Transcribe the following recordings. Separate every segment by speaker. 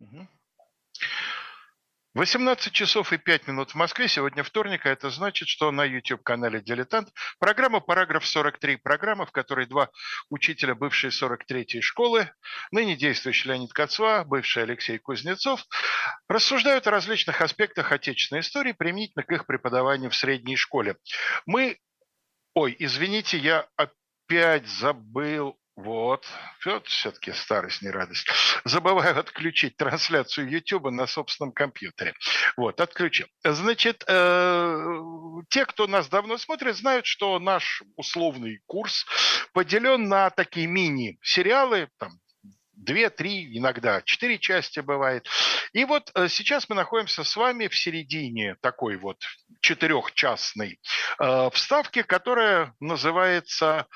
Speaker 1: Мгм. 18 часов и 5 минут в Москве. Сегодня вторник, а это значит, что на YouTube-канале «Дилетант» программа «Параграф 43». Программа, в которой два учителя бывшей 43-й школы, ныне действующий Леонид Кацва, бывший Алексей Кузнецов, рассуждают о различных аспектах отечественной истории применительно к их преподаванию в средней школе. Мы... Ой, извините, я опять забыл вот, вот все-таки старость не радость. Забываю отключить трансляцию YouTube на собственном компьютере. Вот, отключил. Значит, э, те, кто нас давно смотрит, знают, что наш условный курс поделен на такие мини-сериалы, там, две, три, иногда четыре части бывает. И вот э, сейчас мы находимся с вами в середине такой вот четырехчастной э, вставки, которая называется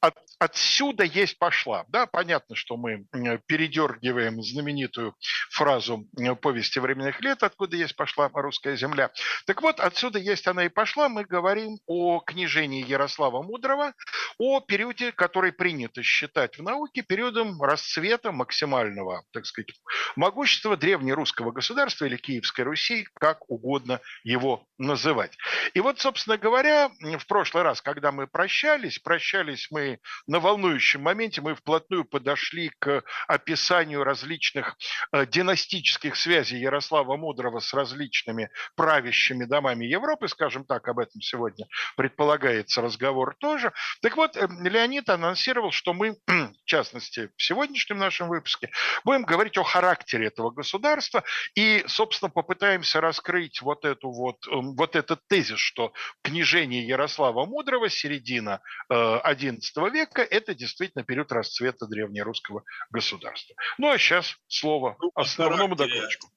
Speaker 1: от, отсюда есть пошла. Да, понятно, что мы передергиваем знаменитую фразу повести временных лет, откуда есть пошла русская земля. Так вот, отсюда есть она и пошла. Мы говорим о княжении Ярослава Мудрого, о периоде, который принято считать в науке периодом расцвета максимального, так сказать, могущества древнерусского государства или Киевской Руси, как угодно его называть. И вот, собственно говоря, в прошлый раз, когда мы прощались, прощались мы на волнующем моменте, мы вплотную подошли к описанию различных э, династических связей Ярослава Мудрого с различными правящими домами Европы, скажем так, об этом сегодня предполагается разговор тоже. Так вот, э, Леонид анонсировал, что мы, в частности, в сегодняшнем нашем выпуске, будем говорить о характере этого государства и, собственно, попытаемся раскрыть вот эту вот, эм, вот этот тезис, что княжение Ярослава Мудрого, середина XI э, века – это действительно период расцвета древнерусского государства. Ну а сейчас слово ну, основному докладчику.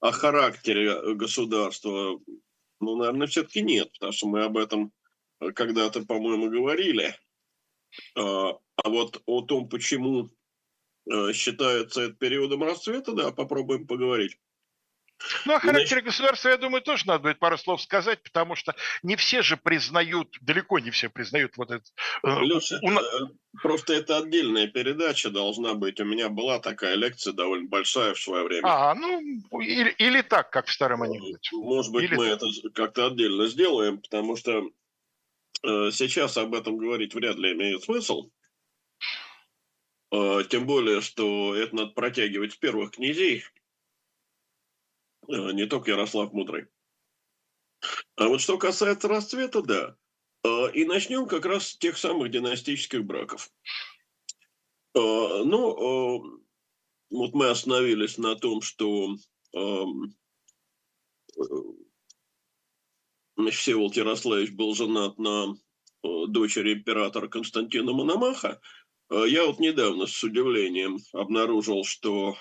Speaker 2: О характере государства, ну, наверное, все-таки нет, потому что мы об этом когда-то, по-моему, говорили. А, а вот о том, почему э, считается это периодом расцвета, да, попробуем поговорить.
Speaker 1: Ну, о характере Значит... государства, я думаю, тоже надо будет пару слов сказать, потому что не все же признают, далеко не все признают вот это.
Speaker 2: Э, Леша, У... Э, просто это отдельная передача должна быть. У меня была такая лекция довольно большая в свое время.
Speaker 1: А, ну, или, или так, как в старом анекдоте.
Speaker 2: Может быть, или мы это как-то отдельно сделаем, потому что э, сейчас об этом говорить вряд ли имеет смысл. Э, тем более, что это надо протягивать с первых князей – Э, не только Ярослав Мудрый. А вот что касается расцвета, да. Э, и начнем как раз с тех самых династических браков. Э, ну, вот мы остановились на том, что эм, Всеволод был женат на дочери императора Константина Мономаха. Я вот недавно с удивлением обнаружил, что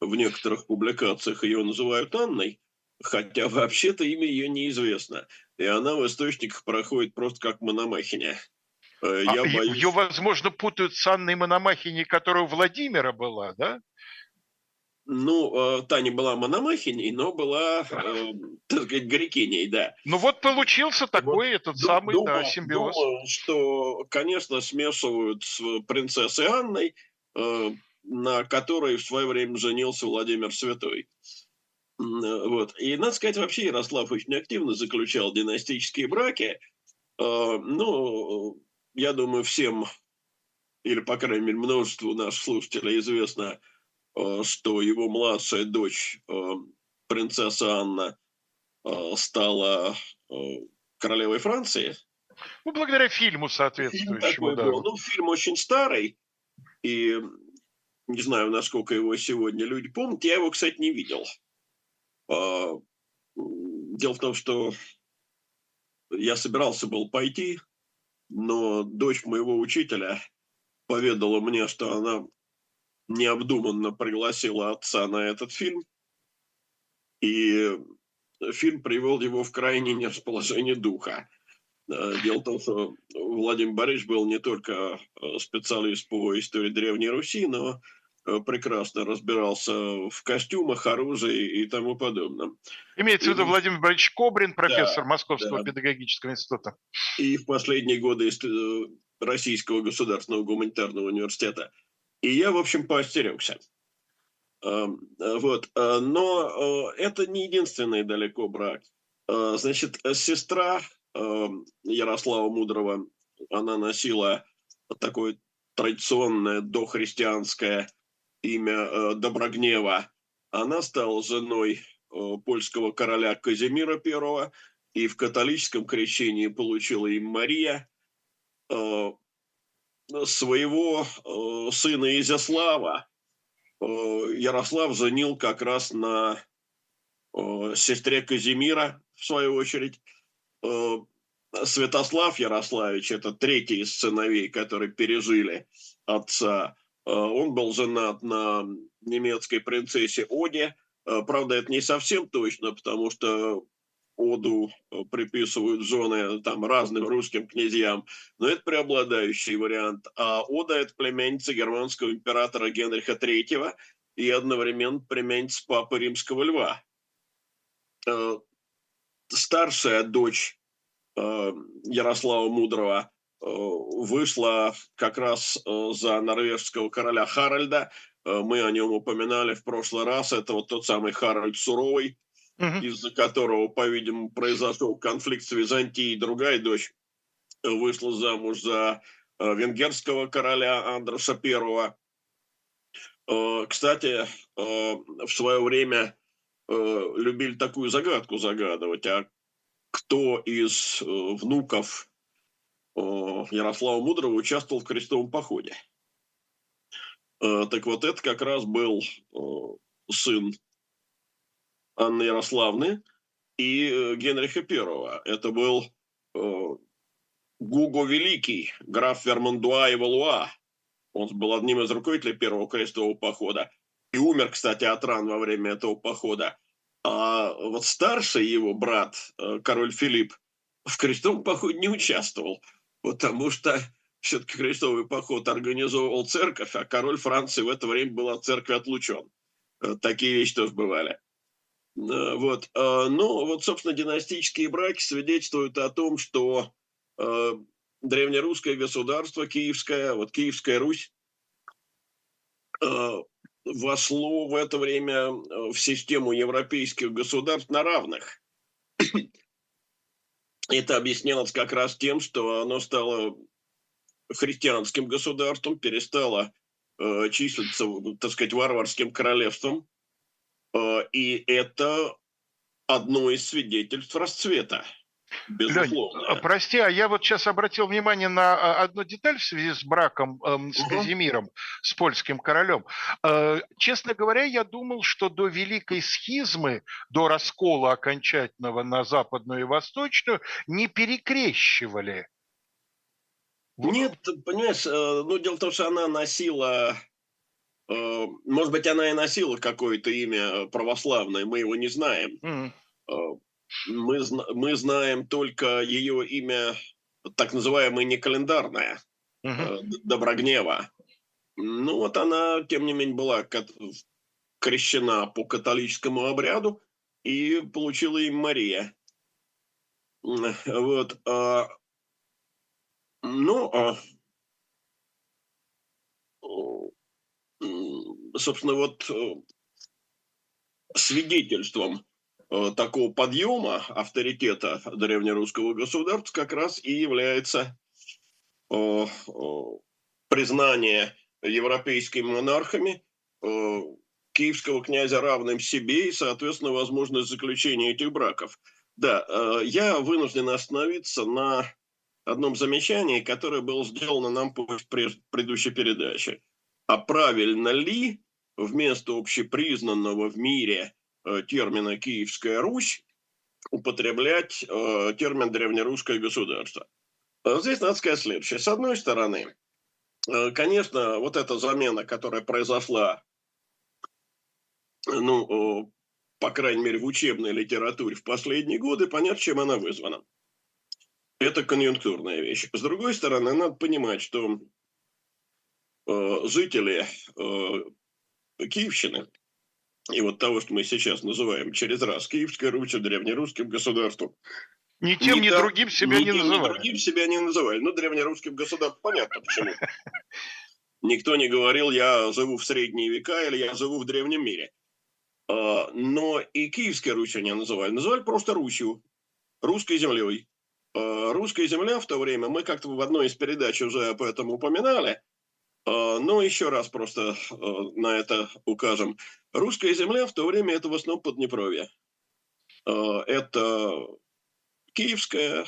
Speaker 2: в некоторых публикациях ее называют Анной, хотя вообще-то имя ее неизвестно. И она в источниках проходит просто как Мономахиня.
Speaker 1: Э, я а боюсь... Ее, возможно, путают с Анной Мономахиней, которая у Владимира была, да?
Speaker 2: Ну, э, Таня была мономахиней, но была, э, так сказать, грекиней, да.
Speaker 1: Ну вот получился такой вот, этот самый думаю, да, симбиоз.
Speaker 2: Думаю, что, конечно, смешивают с принцессой Анной, на которой в свое время женился Владимир Святой. Вот. И, надо сказать, вообще Ярослав очень активно заключал династические браки. А, ну, я думаю, всем, или, по крайней мере, множеству наших слушателей известно, а, что его младшая дочь, а, принцесса Анна, стала королевой Франции.
Speaker 1: Ну, благодаря фильму соответствующему. Фильм такой
Speaker 2: да. был. Ну, фильм очень старый, и не знаю, насколько его сегодня люди помнят. Я его, кстати, не видел. А, дело в том, что я собирался был пойти, но дочь моего учителя поведала мне, что она необдуманно пригласила отца на этот фильм. И фильм привел его в крайнее нерасположение духа. Дело в том, что Владимир Борисович был не только э, специалист по истории Древней Руси, но прекрасно разбирался в костюмах, оружии и тому подобном.
Speaker 1: Имеется в виду Владимир Борисович Кобрин, профессор да, Московского да. педагогического института.
Speaker 2: И в последние годы э, Российского государственного гуманитарного университета. И я, в общем, поостерегся. Вот. Но это не единственный далеко брак. Значит, сестра Ярослава Мудрого, она носила такое традиционное дохристианское имя Доброгнева. Она стала женой польского короля Казимира I и в католическом крещении получила им Мария своего э, сына Изяслава э, Ярослав женил как раз на э, сестре Казимира, в свою очередь. Святослав Ярославич, это третий из сыновей, которые пережили отца, он был женат на немецкой принцессе Оде. Правда, это не совсем точно, потому что оду э, приписывают жены там разным русским князьям, но это преобладающий вариант. А ода – это племянница германского императора Генриха III и одновременно племянница папы Римского Льва. Э, старшая дочь э, Ярослава Мудрого вышла как раз за норвежского короля Харальда. Мы о нем упоминали в прошлый раз. Это вот тот самый Харальд Суровый, угу. из-за которого, по-видимому, произошел конфликт с Византией. Другая дочь вышла замуж за э, венгерского короля Андроса I. Э, кстати, э, в свое время любили такую загадку загадывать, а кто из внуков Ярослава Мудрого участвовал в крестовом походе. Так вот, это как раз был сын Анны Ярославны и э, Генриха I. Это был э, Гуго Великий, граф Вермандуа и Валуа. Он был одним из руководителей первого крестового похода. И умер, кстати, от ран во время этого похода. А вот старший его брат, э, король Филипп, в крестовом походе не участвовал, потому что все-таки крестовый поход организовывал церковь, а король Франции в это время был от церкви отлучен. Такие вещи тоже бывали. Э, вот. Э, ну, вот, собственно, династические браки свидетельствуют о том, что э, древнерусское государство, Киевское, вот Киевская Русь, вошло в это время в систему европейских государств на равных. Это объяснялось как раз тем, что оно стало христианским государством, перестало числиться, так сказать, варварским королевством, Э, и это одно из свидетельств расцвета.
Speaker 1: Безусловно. Лень, прости, а я вот сейчас обратил внимание на а, одну деталь в связи с браком эм, с Казимиром, с польским королем. Э, честно говоря, я думал, что до Великой Схизмы, до раскола окончательного на западную и восточную, не перекрещивали.
Speaker 2: Нет, понимаешь, э, ну дело в том, что она носила Э, может быть, она и носила какое-то имя православное, мы его не знаем. Mm. Мы, мы знаем только ее имя, так называемое некалендарное, mm-hmm. Доброгнева. Ну вот она, тем не менее, была крещена по католическому обряду и получила им Мария. Вот. А, ну, а, собственно, вот э, свидетельством э, такого подъема авторитета древнерусского государства как раз и является э, признание европейскими монархами киевского князя равным себе и, соответственно, возможность заключения этих браков. Да, я вынужден остановиться на одном замечании, которое было сделано нам по предыдущей передаче. А правильно ли вместо общепризнанного в мире э, термина «Киевская Русь» употреблять э, термин «древнерусское государство». Э, здесь надо сказать следующее. С одной стороны, конечно, вот эта замена, которая произошла, ну, по крайней мере, в учебной литературе в последние годы, понятно, чем она вызвана. Это конъюнктурная вещь. С другой стороны, надо понимать, что жители Киевщины, и вот того, что мы сейчас называем через раз Киевской Русью, древнерусским государством.
Speaker 1: Ни тем, ни, ни другим себя ни не тем, называли. Ни
Speaker 2: другим себя не называли. Ну, древнерусским государством понятно почему. Никто не говорил, я живу в средние века или я живу в древнем мире. А, но и Киевская Русь они называли. Называли просто Русью, русской землей. А, русская земля в то время, мы как-то в одной из передач уже об этом упоминали, а, но еще раз просто на это укажем. Русская земля в то время это в основном Поднепровье. Это Киевская,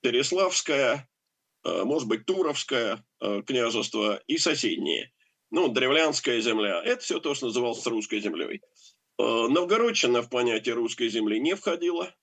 Speaker 2: Переславская, может быть, Туровское княжество и соседние. Ну, древлянская земля. Это все то, что называлось русской землей. Э, Новгородчина в понятие русской земли не входила.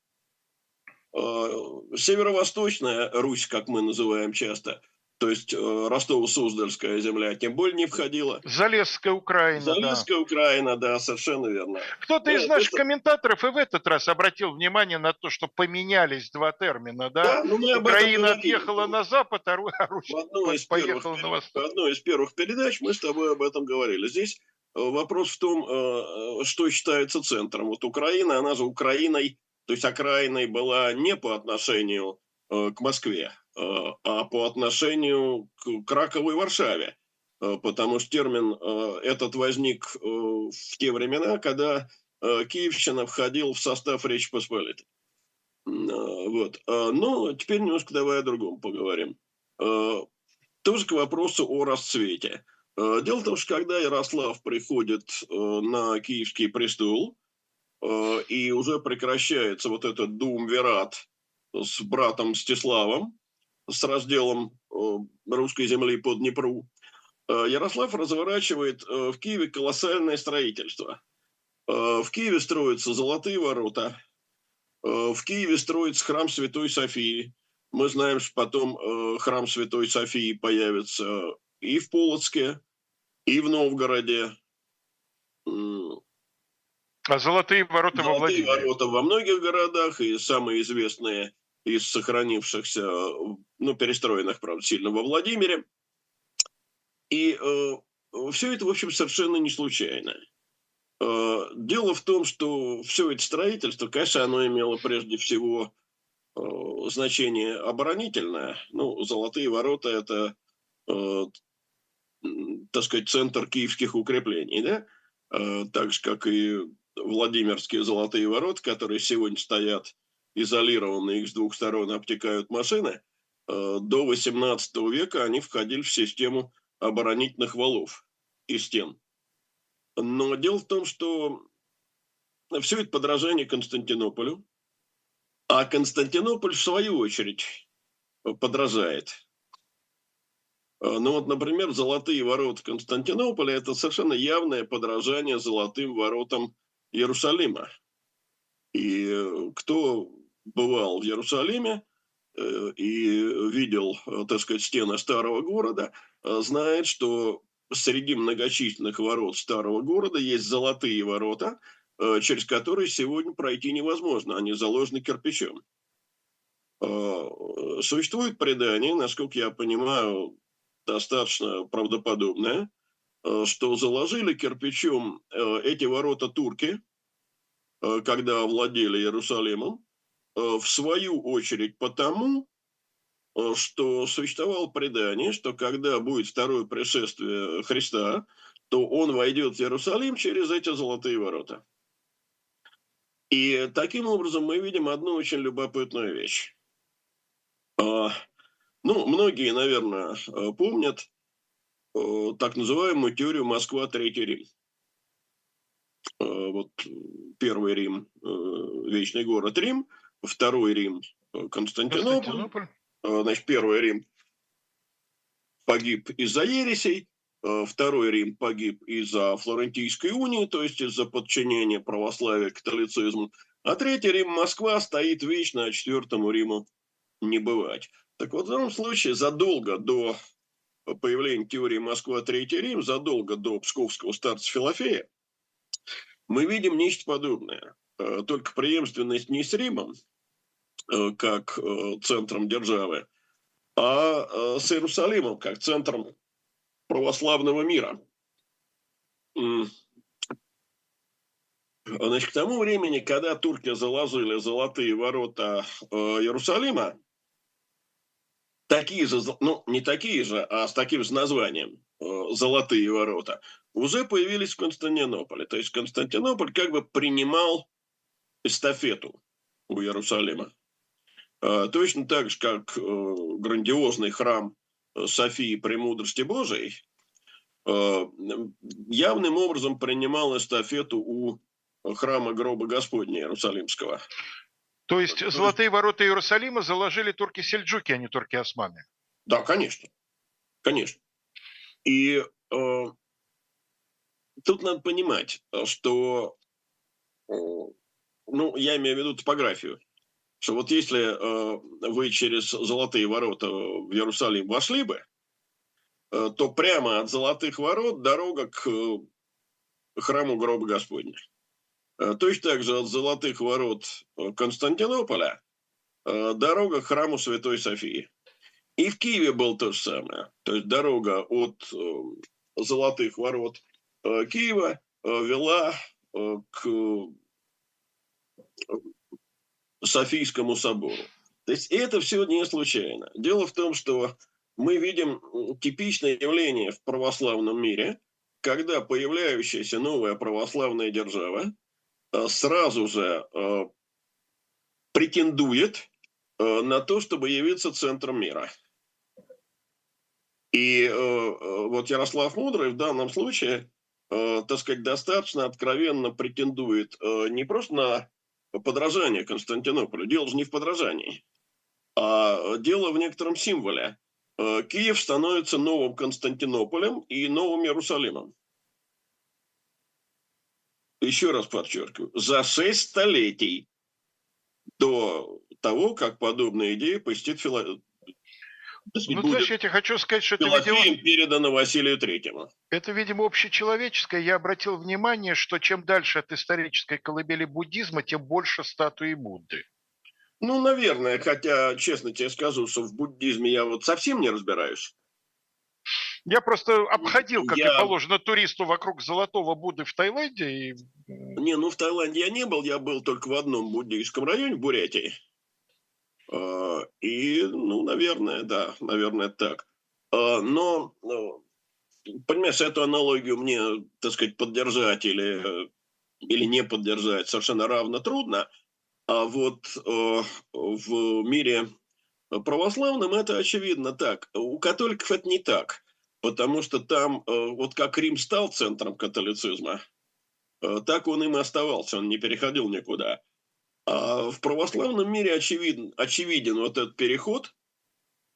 Speaker 2: Э, северо-восточная Русь, как мы называем часто, то есть э, Ростово-Суздальская земля, тем более не входила.
Speaker 1: Залесская Украина.
Speaker 2: Залесская да. Украина, да, совершенно верно.
Speaker 1: Кто-то из наших это... комментаторов и в этот раз обратил внимание на то, что поменялись два термина, да? да ну, мы Украина отъехала на запад, а Русь поехала первых, на восток.
Speaker 2: В одной из первых передач мы с тобой об этом говорили. Здесь Э, вопрос в том, э, что считается центром. Вот Украина, она же Украиной, то есть окраиной была не по отношению э, к Москве, а по отношению к Кракову и Варшаве. Потому что термин этот возник в те времена, когда Киевщина входил в состав Речи Посполитой. Вот. Но теперь немножко давай о другом поговорим. Тоже к вопросу о расцвете. Э, дело в том, что когда Ярослав приходит э, на киевский престол, э, и уже прекращается вот этот дуумвират с братом Стеславом, с разделом русской земли под Днепру, Ярослав разворачивает в Киеве колоссальное строительство. В Киеве строятся золотые ворота, в Киеве строится храм Святой Софии. Мы знаем, что потом храм Святой Софии появится и в Полоцке, и в Новгороде.
Speaker 1: А золотые ворота золотые во
Speaker 2: Владимире? ворота во многих городах, и самые известные из сохранившихся, ну, перестроенных, правда, сильно во Владимире. И э, все это, в общем, совершенно не случайно. Э, дело в том, что все это строительство, конечно, оно имело прежде всего э, значение оборонительное. Ну, золотые ворота – это э, так сказать, центр киевских укреплений, да? А, так же, как и Владимирские золотые ворота, которые сегодня стоят изолированные, их с двух сторон обтекают машины, а, до 18 века они входили в систему оборонительных валов и стен. Но дело в том, что все это подражание Константинополю, а Константинополь, в свою очередь, подражает Э, ну вот, например, золотые ворота Константинополя – это совершенно явное подражание золотым воротам Иерусалима. И э, кто бывал в Иерусалиме э, и видел, так сказать, стены старого города, знает, что среди многочисленных ворот старого города есть золотые ворота, через которые сегодня пройти невозможно, они заложены кирпичом. Существует предание, насколько я понимаю, достаточно правдоподобное, э, что заложили кирпичом э, эти ворота турки, э, когда владели Иерусалимом, в свою очередь потому, что существовало предание, что когда будет второе пришествие Христа, то он войдет в Иерусалим через эти золотые ворота. И таким образом мы видим одну очень любопытную вещь. А, ну, многие, наверное, э, помнят э, так называемую теорию Москва Третий Рим. Э, вот первый Рим – вечный город Рим, второй Рим – Константинополь. Константинополь. Значит, первый Рим погиб из-за ересей, второй Рим погиб из-за Флорентийской унии, то есть из-за подчинения православия католицизму, а третий Рим Москва стоит вечно, а четвертому Риму не бывать. Так вот, в данном случае задолго до появления теории Москва Третий Рим, задолго до псковского старца Филофея, мы видим нечто подобное. Э, только преемственность не с Римом, э, как э, центром державы, а с Иерусалимом, как центром православного мира. Значит, к тому времени, когда турки заложили золотые ворота Иерусалима, такие же, ну, не такие же, а с таким же названием, золотые ворота, уже появились в Константинополе. То есть Константинополь как бы принимал эстафету у Иерусалима. Точно так же, как грандиозный храм Софии Премудрости Божией явным образом принимал эстафету у храма гроба Господня Иерусалимского.
Speaker 1: То есть золотые ворота Иерусалима заложили турки-сельджуки, а не турки-османы?
Speaker 2: Да, конечно. Конечно. И э, тут надо понимать, что, э, ну, я имею в виду топографию, что вот если э, вы через золотые ворота в Иерусалим вошли бы, э, то прямо от золотых ворот дорога к э, храму гроба Господня. Э, точно так же от золотых ворот э, Константинополя э, дорога к храму Святой Софии. И в Киеве был то же самое. То есть дорога от золотых ворот Киева вела к Софийскому собору. То есть это все не случайно. Дело в том, что мы видим типичное явление в православном мире, когда появляющаяся новая православная держава Э, сразу же э, претендует э, на то, чтобы явиться центром мира. И вот Ярослав Мудрый в данном случае, так сказать, достаточно откровенно претендует не просто на подражание Константинополю, дело же не в подражании, а дело в некотором символе. Киев становится новым Константинополем и новым Иерусалимом еще раз подчеркиваю, за шесть столетий до того, как подобная идея посетит.
Speaker 1: Ну, знаешь, я тебе хочу сказать, что это, видимо...
Speaker 2: передано Василию Третьему.
Speaker 1: Это, видимо, общечеловеческое. Я обратил внимание, что чем дальше от исторической колыбели буддизма, тем больше статуи Будды.
Speaker 2: Ну, наверное, хотя, честно тебе скажу, что в буддизме я вот совсем не разбираюсь.
Speaker 1: Я просто обходил, как я... и положено, туристу вокруг Золотого Будды в Таиланде. И...
Speaker 2: Не, ну в Таиланде я не был, я был только в одном буддийском районе, в Бурятии. А, и, ну, наверное, да, наверное, так. А, но, ну, понимаешь, эту аналогию мне, так сказать, поддержать или, или не поддержать совершенно равно трудно. А вот а, в мире православном это очевидно так. У католиков это не так потому что там, вот как Рим стал центром католицизма, так он им и оставался, он не переходил никуда. А в православном мире очевиден, очевиден вот этот переход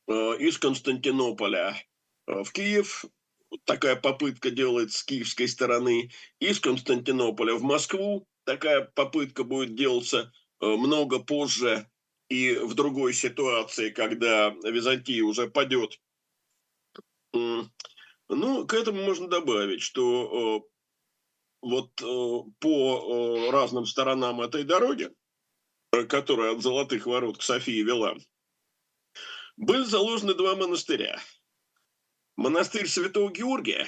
Speaker 2: э, из Константинополя в Киев, такая попытка делать с киевской стороны, из Константинополя в Москву, такая попытка будет делаться много позже и в другой ситуации, когда Византия уже падет. Ну, к этому можно добавить, что э, вот э, по э, разным сторонам этой дороги, которая от Золотых ворот к Софии вела, были заложены два монастыря. Монастырь Святого Георгия,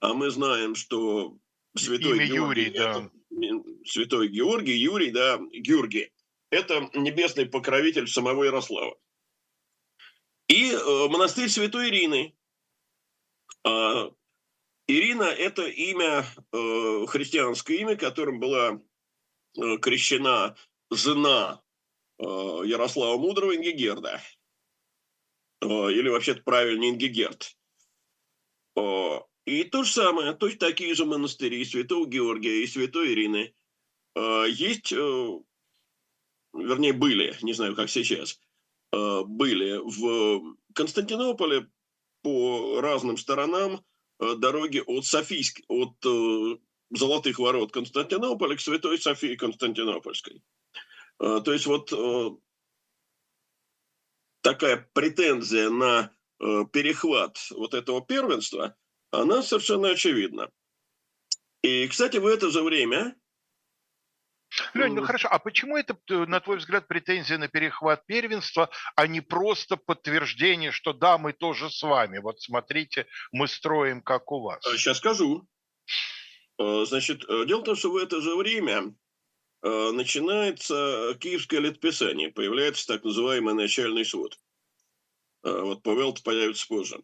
Speaker 2: а мы знаем, что Святой
Speaker 1: Имя Георгий, Юрий,
Speaker 2: да. Святой Георгий, Юрий, да, Георгий. Это небесный покровитель самого Ярослава. И э, монастырь Святой Ирины. Э, Ирина – это имя, э, христианское имя, которым была э, крещена жена э, Ярослава Мудрого Ингигерда. Э, или вообще-то правильно Ингигерд. Э, и то же самое, точно такие же монастыри Святого Георгия и Святой Ирины есть, вернее, были, не знаю, как сейчас – были в Константинополе по разным сторонам дороги от Софийск, от Золотых ворот Константинополя к Святой Софии Константинопольской. То есть вот такая претензия на перехват вот этого первенства, она совершенно очевидна. И, кстати, в это же время
Speaker 1: Лень, ну хорошо, а почему это, э, на твой взгляд, претензия на перехват первенства, а не просто подтверждение, что да, мы тоже с вами, вот смотрите, мы строим как у вас?
Speaker 2: Сейчас скажу. Э, значит, э, дело в том, что в это же время начинается киевское летописание, появляется так называемый начальный свод. Вот Павел появится позже.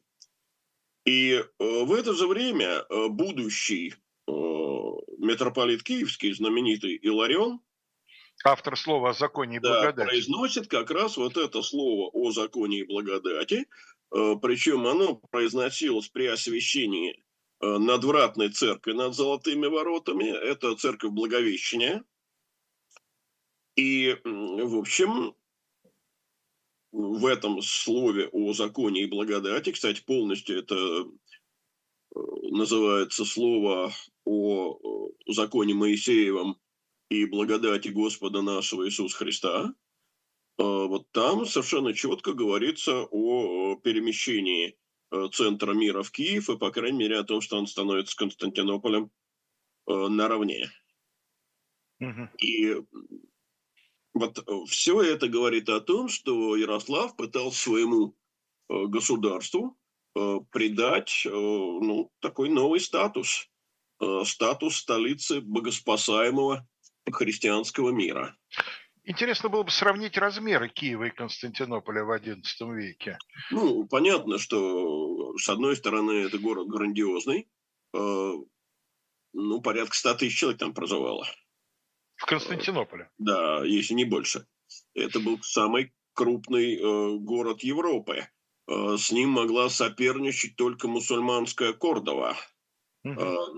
Speaker 2: И в это же время будущий митрополит Киевский, знаменитый Иларион,
Speaker 1: автор слова о законе и
Speaker 2: благодати, да, произносит как раз вот это слово о законе и благодати, причем оно произносилось при освящении надвратной церкви над золотыми воротами, это церковь Благовещения. И, в общем, в этом слове о законе и благодати, кстати, полностью это э, называется слово о законе Моисеевом и благодати Господа нашего Иисуса Христа, а вот там совершенно четко говорится о перемещении э, центра мира в Киев и, по крайней мере, о том, что он становится Константинополем э, наравне. Угу. И вот э, все это говорит о том, что Ярослав пытался своему э, государству э, придать ну, такой новый статус, статус столицы богоспасаемого христианского мира.
Speaker 1: Интересно было бы сравнить размеры Киева и Константинополя в XI веке.
Speaker 2: Ну, понятно, что с одной стороны это город грандиозный, ну, порядка 100 тысяч человек там проживало.
Speaker 1: В Константинополе.
Speaker 2: Да, если не больше. Это был самый крупный э, город Европы. Э, с ним могла соперничать только мусульманская Кордова э,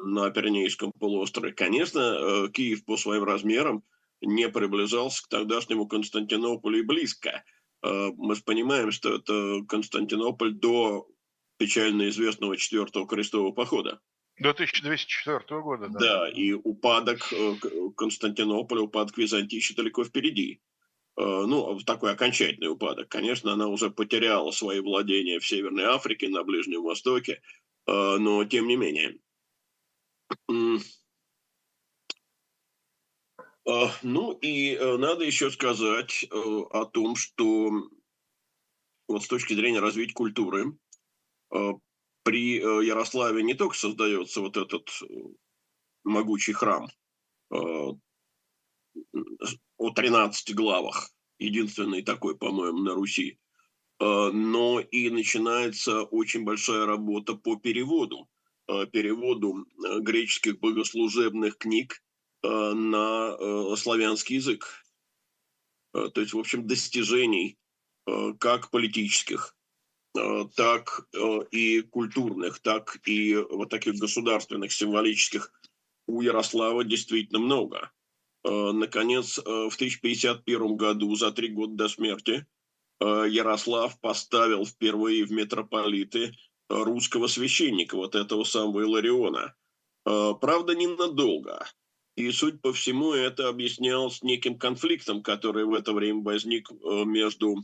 Speaker 2: на Пиренейском полуострове. Конечно, э, Киев по своим размерам не приближался к тогдашнему Константинополю и близко. Э, мы понимаем, что это Константинополь до печально известного четвертого крестового похода.
Speaker 1: До 1204 года,
Speaker 2: да. Да, и упадок э, Константинополя, упадок Византии еще далеко впереди. Э, ну, такой окончательный упадок. Конечно, она уже потеряла свои владения в Северной Африке, на Ближнем Востоке, э, но тем не менее. Ну и надо еще сказать о том, что вот с точки зрения развития культуры, при э, Ярославе не только создается вот этот э, могучий храм э, о 13 главах, единственный такой, по-моему, на Руси, но и начинается очень большая работа по переводу, переводу греческих богослужебных книг на славянский язык. То есть, в общем, достижений как политических, так э, и культурных, так и вот таких государственных, символических у Ярослава действительно много. Э, наконец, в 1051 году, за три года до смерти, Ярослав поставил впервые в митрополиты русского священника, вот этого самого Илариона. Правда, ненадолго. И, судя по всему, это объяснялось неким конфликтом, который в это время возник между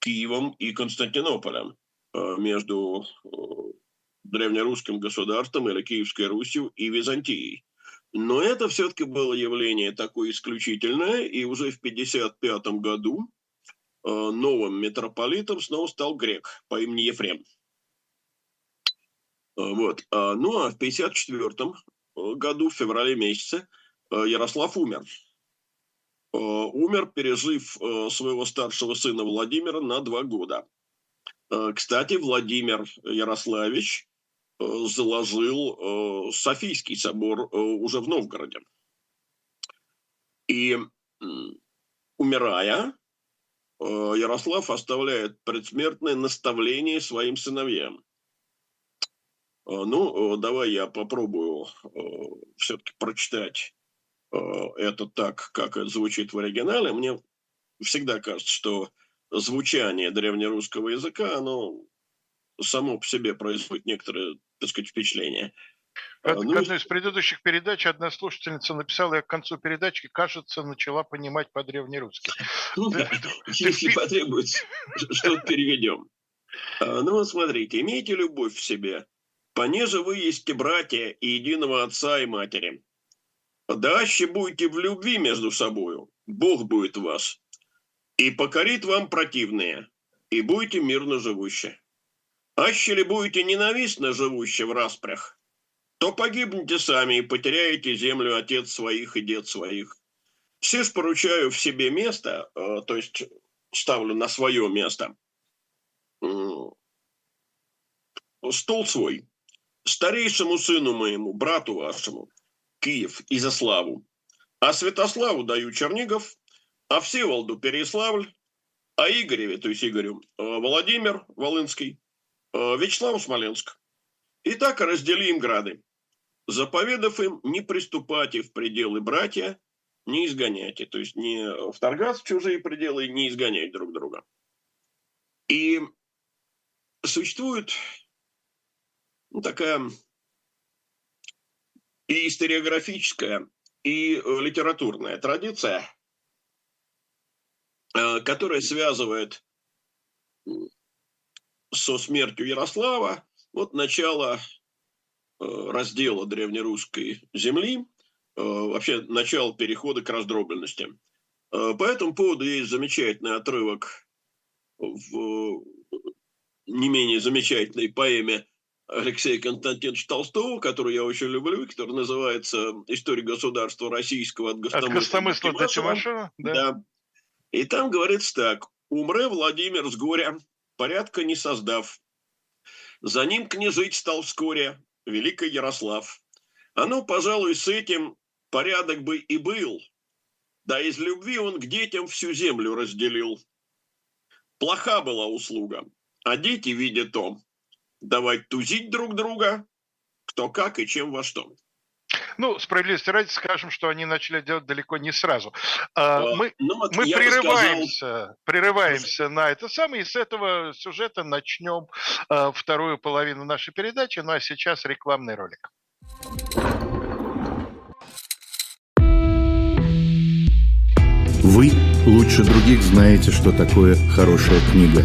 Speaker 2: Киевом и Константинополем э, между э, древнерусским государством или Киевской Русью и Византией. Но это все-таки было явление такое исключительное, и уже в 1955 году э, новым митрополитом снова стал грек по имени Ефрем. Вот. Ну а в 1954 году, в феврале месяце, Ярослав умер. Э, умер, пережив э, своего старшего сына Владимира на два года. Э, кстати, Владимир Ярославич заложил Софийский собор уже в Новгороде. И умирая, Ярослав оставляет предсмертное наставление своим сыновьям. Ну, давай я попробую все-таки прочитать это так, как это звучит в оригинале, мне всегда кажется, что звучание древнерусского языка, оно само по себе производит некоторое, так сказать, впечатление.
Speaker 1: Это, ну, одной из предыдущих передач одна слушательница написала, я к концу передачи, кажется, начала понимать по-древнерусски.
Speaker 2: Ну да, если потребуется, что-то переведем. А, ну вот смотрите, имейте любовь в себе, понеже вы есть братья и единого отца и матери. Даще будете в любви между собою, Бог будет вас, и покорит вам противные, и будете мирно живущие. Аще ли будете ненавистно живущие в распрях, то погибнете сами и потеряете землю отец своих и дед своих. Все поручаю в себе место, э, то есть ставлю на свое место, стол свой старейшему сыну моему, брату вашему, Киев, Изяславу, а Святославу даю Чернигов, а Всеволоду Переславль, а Игореве, то есть Игорю, э, Владимир Волынский, э, Вячеслав Смоленск. И так разделим грады, заповедав им не приступать в пределы братья, не изгоняйте, то есть не вторгаться в чужие пределы, не изгонять друг друга. И существует ну, такая и историографическая, и литературная традиция, э, которая связывает со смертью Ярослава вот начало э, раздела древнерусской земли, э, вообще начало перехода к раздробленности. По этому поводу есть замечательный отрывок в не менее замечательной поэме Алексея Константиновича Толстого, который я очень люблю, который называется «История государства российского от
Speaker 1: Гостомысла, до Тимошева».
Speaker 2: Да. да. И там говорится так. «Умре Владимир с горя, порядка не создав. За ним княжить стал вскоре великий Ярослав. А ну, пожалуй, с этим порядок бы и был. Да из любви он к детям всю землю разделил. Плоха была услуга, а дети, видя то, давать тузить друг друга, кто как и чем во что.
Speaker 1: Ну, справедливости ради скажем, что они начали делать далеко не сразу. А, а мы ну, вот мы прерываемся, сказал... прерываемся на это самое, и с этого сюжета начнем а, вторую половину нашей передачи. Ну а сейчас рекламный ролик.
Speaker 3: Вы лучше других знаете, что такое хорошая книга.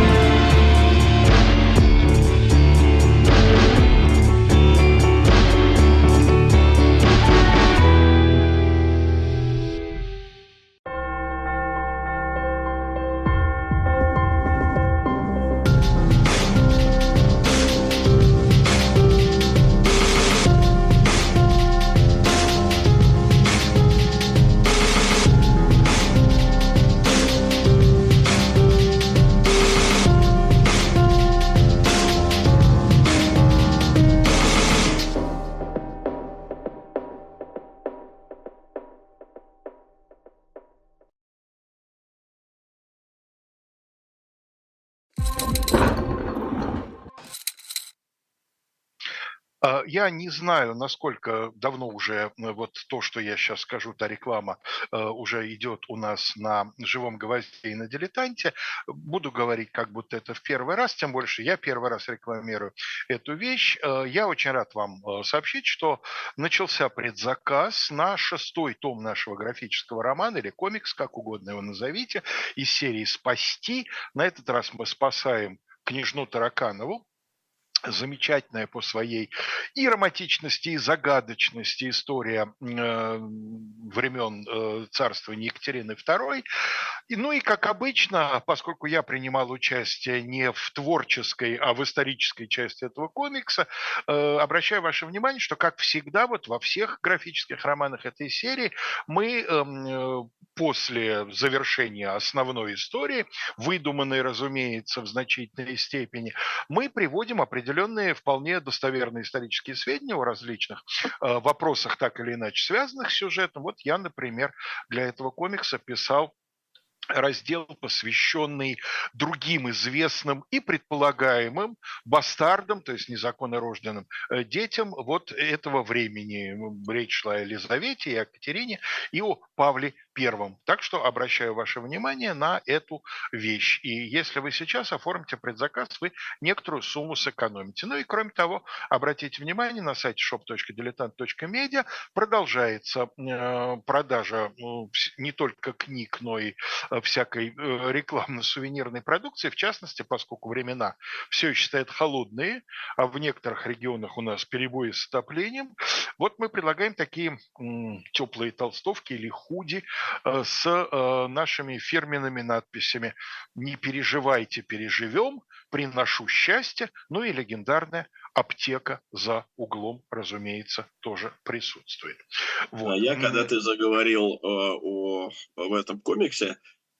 Speaker 1: Я не знаю, насколько давно уже э, вот то, что я сейчас скажу, та реклама э, уже идет у нас на живом гвозде и на дилетанте. Буду говорить, как будто это в первый раз, тем больше я первый раз рекламирую эту вещь. Э, я очень рад вам сообщить, что начался предзаказ на шестой том нашего графического романа или комикс, как угодно его назовите, из серии «Спасти». На этот раз мы спасаем княжну Тараканову, замечательная по своей и романтичности, и загадочности история э, времен э, царствования Екатерины II. И, ну и, как обычно, поскольку я принимал участие не в творческой, а в исторической части этого комикса, э, обращаю ваше внимание, что, как всегда, вот во всех графических романах этой серии мы эм, э, после завершения основной истории, выдуманной, разумеется, в значительной степени, мы приводим определенные определенные вполне достоверные исторические сведения о различных э, вопросах, так или иначе связанных с сюжетом. Вот я, например, для этого комикса писал раздел, посвященный другим известным и предполагаемым бастардам, то есть незаконно рожденным э, детям вот этого времени. Речь шла о Елизавете и о Екатерине и о Павле Первом. Так что обращаю ваше внимание на эту вещь. И если вы сейчас оформите предзаказ, вы некоторую сумму сэкономите. Ну и кроме того, обратите внимание, на сайте shop.diletant.media продолжается э, продажа ну, не только книг, но и э, всякой э, рекламно-сувенирной продукции, в частности, поскольку времена все еще стоят холодные, а в некоторых регионах у нас перебои с отоплением, вот мы предлагаем такие теплые толстовки или худи с э, нашими фирменными надписями «Не переживайте, переживем», «Приношу счастье», ну и легендарная аптека за углом, разумеется, тоже присутствует.
Speaker 2: Вот. А я, когда ты заговорил э, о, в этом комиксе,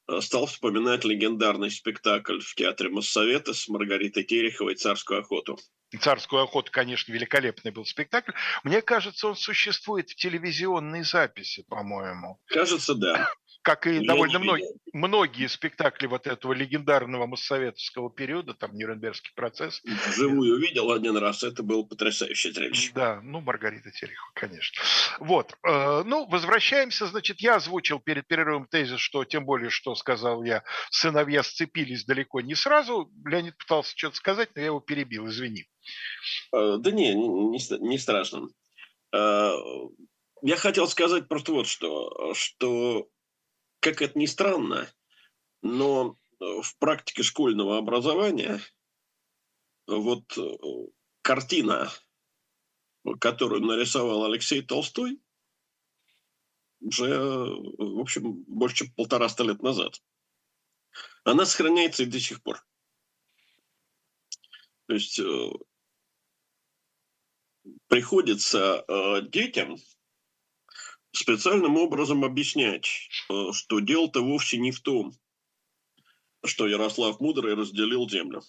Speaker 2: э, стал вспоминать легендарный спектакль в театре Моссовета с Маргаритой Тереховой «Царскую охоту».
Speaker 1: «Царскую охоту», конечно, великолепный был спектакль. Мне кажется, он существует в телевизионной записи, по-моему.
Speaker 2: Кажется, да
Speaker 1: как и довольно многие, многие спектакли вот этого легендарного моссоветского периода, там Нюрнбергский процесс.
Speaker 2: Живую видел один раз, это было потрясающее зрелище.
Speaker 1: Да, ну, Маргарита Терехова, конечно. Вот, э, ну, возвращаемся, значит, я озвучил перед перерывом тезис, что, тем более, что сказал я, сыновья сцепились далеко не сразу. Леонид пытался что-то сказать, но я его перебил, извини.
Speaker 2: Э, да не, не, не страшно. Э, я хотел сказать просто вот что, что как это ни странно, но э, в практике школьного образования вот э, картина, которую нарисовал Алексей Толстой, уже, в общем, больше чем полтораста лет назад, она сохраняется и до сих пор. То есть э, приходится детям специальным образом объяснять, э, что дело-то вовсе не в том, что Ярослав Мудрый разделил землю.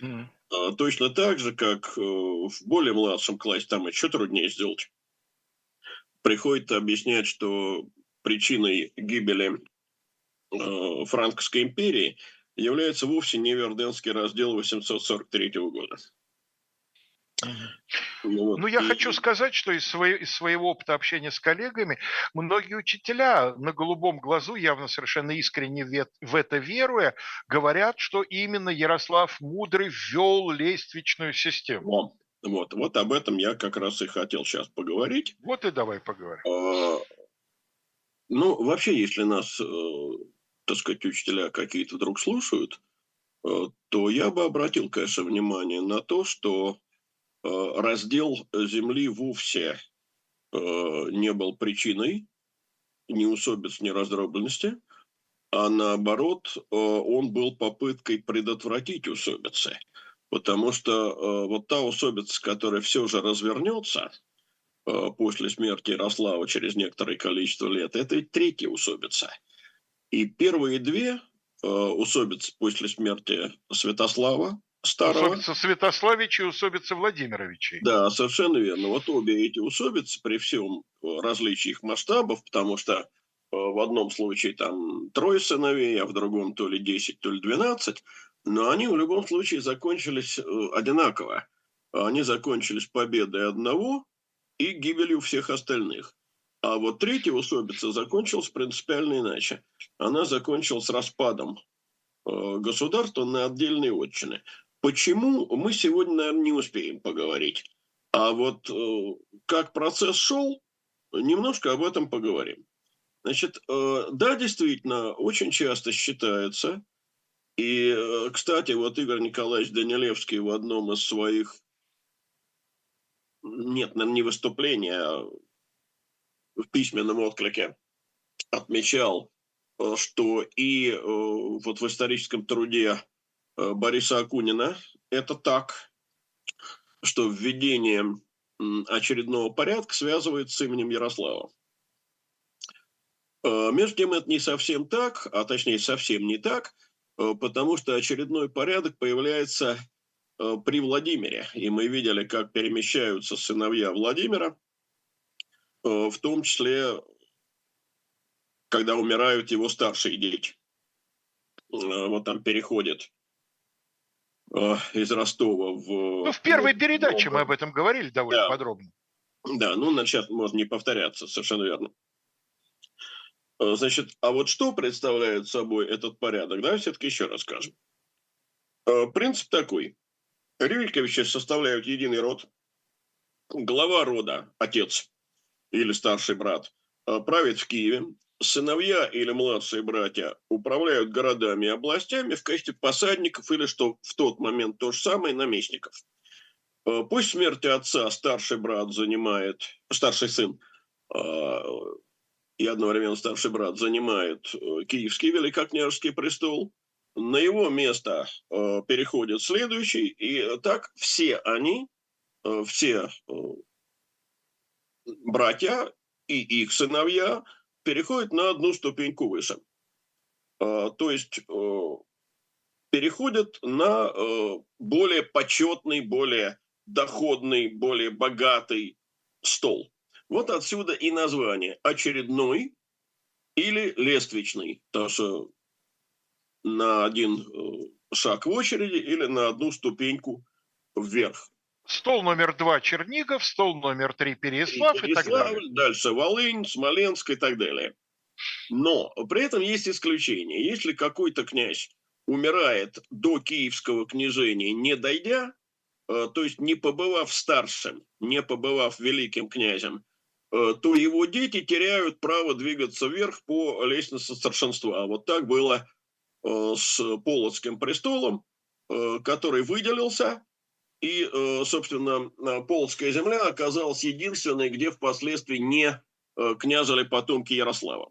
Speaker 2: Mm. Точно так же, как э, в более младшем классе, там еще труднее сделать, приходится объяснять, что причиной гибели э, Франкской империи является вовсе не Верденский раздел 843 года.
Speaker 1: Ну, вот. ну, я и... хочу сказать, что из, своего, из своего опыта общения с коллегами, многие учителя на голубом глазу, явно совершенно искренне в это веруя, говорят, что именно Ярослав Мудрый ввел лествичную систему.
Speaker 2: Вот, вот, вот об этом я как раз и хотел сейчас поговорить.
Speaker 1: Вот и давай поговорим. А,
Speaker 2: ну, вообще, если нас, э, так сказать, учителя какие-то вдруг слушают, э, то я бы обратил, конечно, внимание на то, что раздел земли вовсе э, не был причиной ни усобиц, ни раздробленности, а наоборот, э, он был попыткой предотвратить усобицы. Потому что вот та усобица, которая все же развернется после смерти Ярослава через некоторое количество лет, это ведь третья усобица. И первые две усобицы после смерти Святослава,
Speaker 1: старого. Усобица Святославича и усобица Владимировича.
Speaker 2: Да, совершенно верно. Вот обе эти усобицы при всем э, различии их масштабов, потому что э, в одном случае там трое сыновей, а в другом то ли 10, то ли 12, но они в любом случае закончились э, одинаково. Они закончились победой одного и гибелью всех остальных. А вот третья усобица закончилась принципиально иначе. Она закончилась распадом государства на отдельные отчины. Почему мы сегодня, наверное, не успеем поговорить. А вот э, как процесс шел, немножко об этом поговорим. Значит, э, да, действительно, очень часто считается, и, э, кстати, вот Игорь Николаевич Данилевский в одном из своих, нет, наверное, не выступления, а в письменном отклике отмечал, что и вот в историческом труде Бориса Акунина. Это так, что введение очередного порядка связывается с именем Ярослава. Э, между тем это не совсем так, а точнее совсем не так, э, потому что очередной порядок появляется при Владимире. И мы видели, как перемещаются сыновья Владимира, в том числе, когда умирают его старшие дети. Вот там переходит Э, из Ростова в...
Speaker 1: Ну, в первой передаче мы об этом говорили довольно да. подробно.
Speaker 2: Да, ну, начать можно не повторяться, совершенно верно. Э, значит, а вот что представляет собой этот порядок, да, все-таки еще расскажем. Э, принцип такой. Рюриковичи составляют единый род. Глава рода, отец или старший брат, правит в Киеве, сыновья или младшие братья управляют городами и областями в качестве посадников или, что в тот момент то же самое, наместников. Э, после смерти отца старший брат занимает, старший сын, э, и одновременно старший брат занимает э, Киевский Великокняжеский престол. На его место переходит следующий, и так все они, все братья и их сыновья переходят на одну ступеньку выше. То есть переходят на более почетный, более доходный, более богатый стол. Вот отсюда и название очередной или лествичный, то что на один э, шаг в очереди или на одну ступеньку вверх.
Speaker 1: Стол номер два Чернигов, стол номер три Переяслав и, и так далее.
Speaker 2: Дальше Волынь, Смоленск и так далее. Но при этом есть исключение. Если какой-то князь умирает до киевского княжения, не дойдя, э, то есть не побывав старшим, не побывав великим князем, Э, то его дети теряют право двигаться вверх по лестнице старшинства. Вот так было э, с Полоцким престолом, который выделился, и, собственно, Полоцкая земля оказалась единственной, где впоследствии не княжили потомки Ярослава.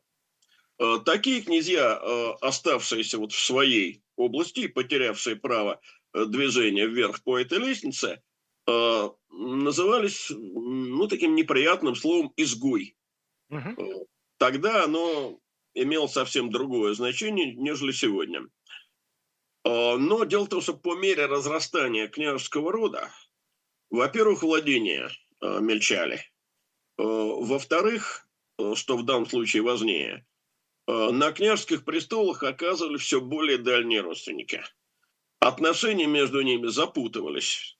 Speaker 2: Такие князья, оставшиеся вот в своей области, потерявшие право движения вверх по этой лестнице, назывались ну, таким неприятным словом «изгой». Угу. Тогда оно имело совсем другое значение, нежели сегодня. А, но дело в том, что по мере разрастания княжеского рода, во-первых, владения а, мельчали, во-вторых, что в данном случае важнее, на княжеских престолах оказывали все более дальние родственники. Отношения между ними запутывались.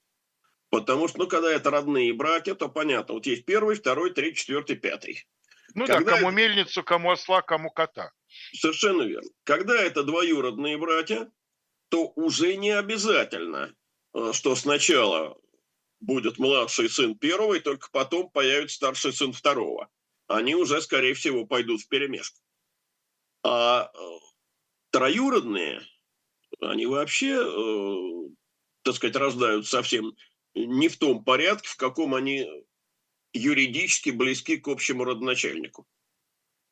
Speaker 2: Потому что, ну, когда это родные братья, то понятно. Вот есть первый, второй, третий, четвертый, пятый.
Speaker 1: Ну когда да, кому это... мельницу, кому осла, кому кота.
Speaker 2: Совершенно верно. Когда это двоюродные братья, то уже не обязательно, э, что сначала будет младший сын первого, и только потом появится старший сын второго. Они уже, скорее всего, пойдут в перемешку. А э, троюродные, они вообще, э, так сказать, рождают совсем не в том порядке, в каком они юридически близки к общему родоначальнику.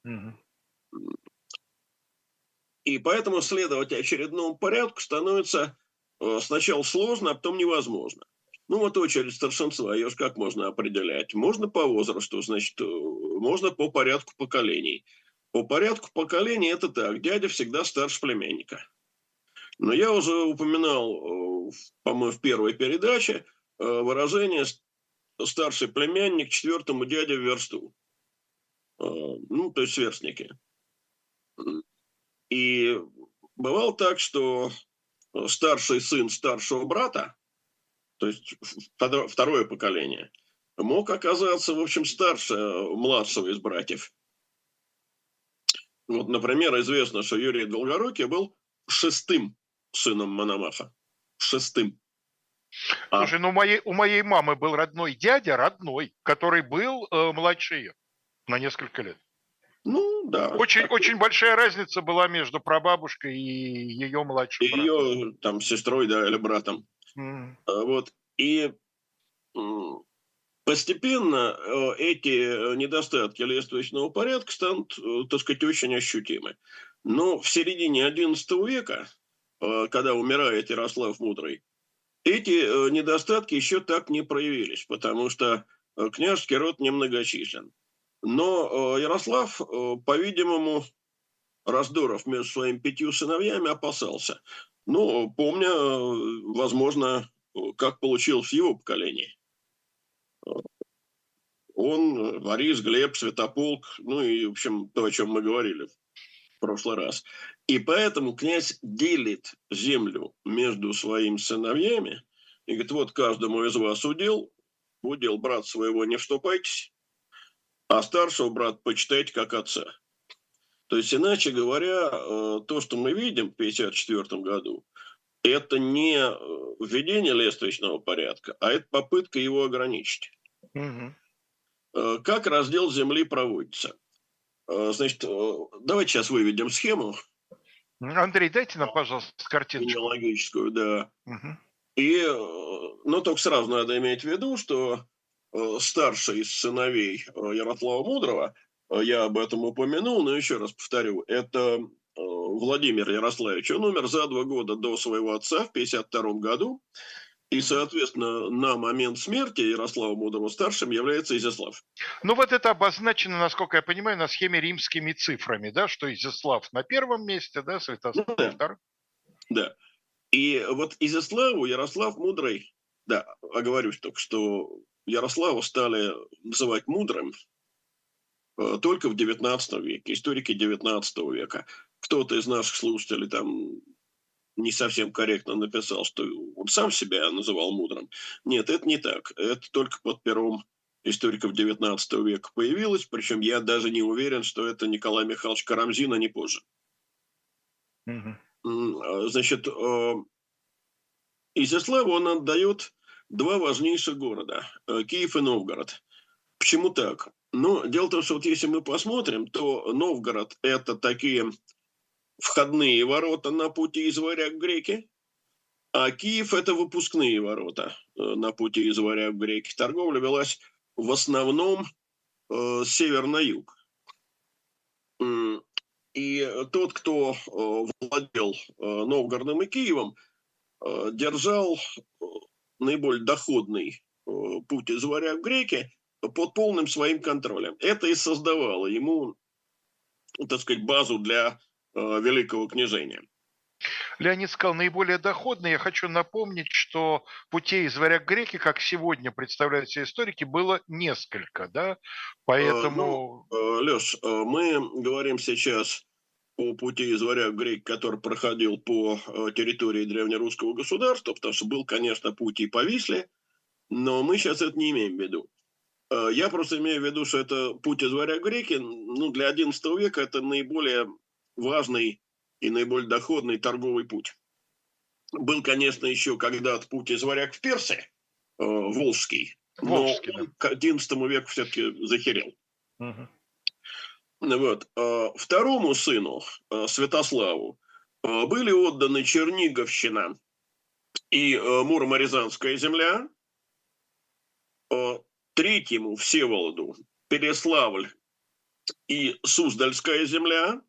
Speaker 2: Угу. И поэтому следовать очередному порядку становится э, сначала сложно, а потом невозможно. Ну вот очередь старшинства, ее же как можно определять? Можно по возрасту, значит, э, можно по порядку поколений. По порядку поколений это так, дядя всегда старше племянника. Но я уже упоминал, э, по-моему, в первой передаче, выражение старший племянник четвертому дяде в версту. Ну, то есть сверстники. И бывало так, что старший сын старшего брата, то есть второе поколение, мог оказаться, в общем, старше младшего из братьев. Вот, например, известно, что Юрий Долгорукий был шестым сыном Мономаха. Шестым.
Speaker 1: А. Слушай, ну у моей, у моей мамы был родной дядя, родной, который был э, младше ее на несколько лет.
Speaker 2: Да.
Speaker 1: Очень, так... очень большая разница была между прабабушкой и ее младшим
Speaker 2: и Ее там сестрой, да, или братом. Mm. Вот. И постепенно э, эти недостатки лествичного порядка станут, э, так сказать, очень ощутимы. Но в середине XI века, когда умирает Ярослав Мудрый, эти э, недостатки еще так не проявились, потому что э, княжеский род немногочислен. Но э, Ярослав, по-видимому, раздоров между своими пятью сыновьями опасался. Ну, помня, возможно, как получилось в его поколении. Он, Борис, Глеб, Святополк, ну и, в общем, то, о чем мы говорили в прошлый раз. И поэтому князь делит землю между своими сыновьями и говорит, вот каждому из вас удел, удел брат своего не вступайтесь, а старшего брата почитайте как отца. То есть, иначе говоря, э, то, что мы видим в 1954 году, это не э, введение лествичного порядка, а это попытка его ограничить. Угу. Как раздел земли проводится? Значит, давайте сейчас выведем схему.
Speaker 1: Андрей, дайте нам, пожалуйста, картинку.
Speaker 2: Генеалогическую, да. Угу. И, ну, только сразу надо иметь в виду, что старший из сыновей э, Ярослава Мудрого я об этом упомянул, но еще раз повторю, это Владимир Ярославич. Он умер за два года до своего отца в 1952 году. И, соответственно, на момент смерти Ярослава Мудрого-старшим является Изяслав.
Speaker 1: Ну вот это обозначено, насколько я понимаю, на схеме римскими цифрами, да, что Изяслав на первом месте, да, Святослав ну, да. на втором.
Speaker 2: Да. И вот Изяславу Ярослав Мудрый, да, оговорюсь только, что Ярославу стали называть мудрым э, только в XIX веке, историки XIX века. Кто-то из наших слушателей там не совсем корректно написал, что он сам себя называл мудрым. Нет, это не так. Это только под пером историков XIX века появилось, причем я даже не уверен, что это Николай Михайлович Карамзин, а не позже. Угу. Значит, э, Изяславу он отдает два важнейших города – Киев и Новгород. Почему так? Ну, дело в том, что вот если мы посмотрим, то Новгород – это такие входные ворота на пути из Варяг в Греки, а Киев – это выпускные ворота э, на пути из Варяг в Греки. Торговля велась в основном э, с север на юг. И тот, кто э, владел э, Новгородом и Киевом, э, держал э, наиболее доходный э, путь из Варяг в Греки под полным своим контролем. Это и создавало ему, так сказать, базу для Э, великого княжения.
Speaker 1: Леонид сказал, наиболее доходный. Я хочу напомнить, что путей из варяг греки, как сегодня представляют себе историки, было несколько, да? Поэтому...
Speaker 2: Э, ну, э, Леш, мы говорим сейчас о пути из варяг греки, который проходил по территории древнерусского государства, потому что был, конечно, путь и по Висле, но мы сейчас это не имеем в виду. Я просто имею в виду, что это путь из варяг греки, ну, для XI века это наиболее важный и наиболее доходный торговый путь. Был, конечно, еще когда-то путь из Варяг в Персы, э, Волжский, Волжский, но да. к XI веку все-таки захерел. Угу. Вот. Э, второму сыну, э, Святославу, э, были отданы Черниговщина и Муроморезанская земля, третьему Всеволоду Переславль и Суздальская земля,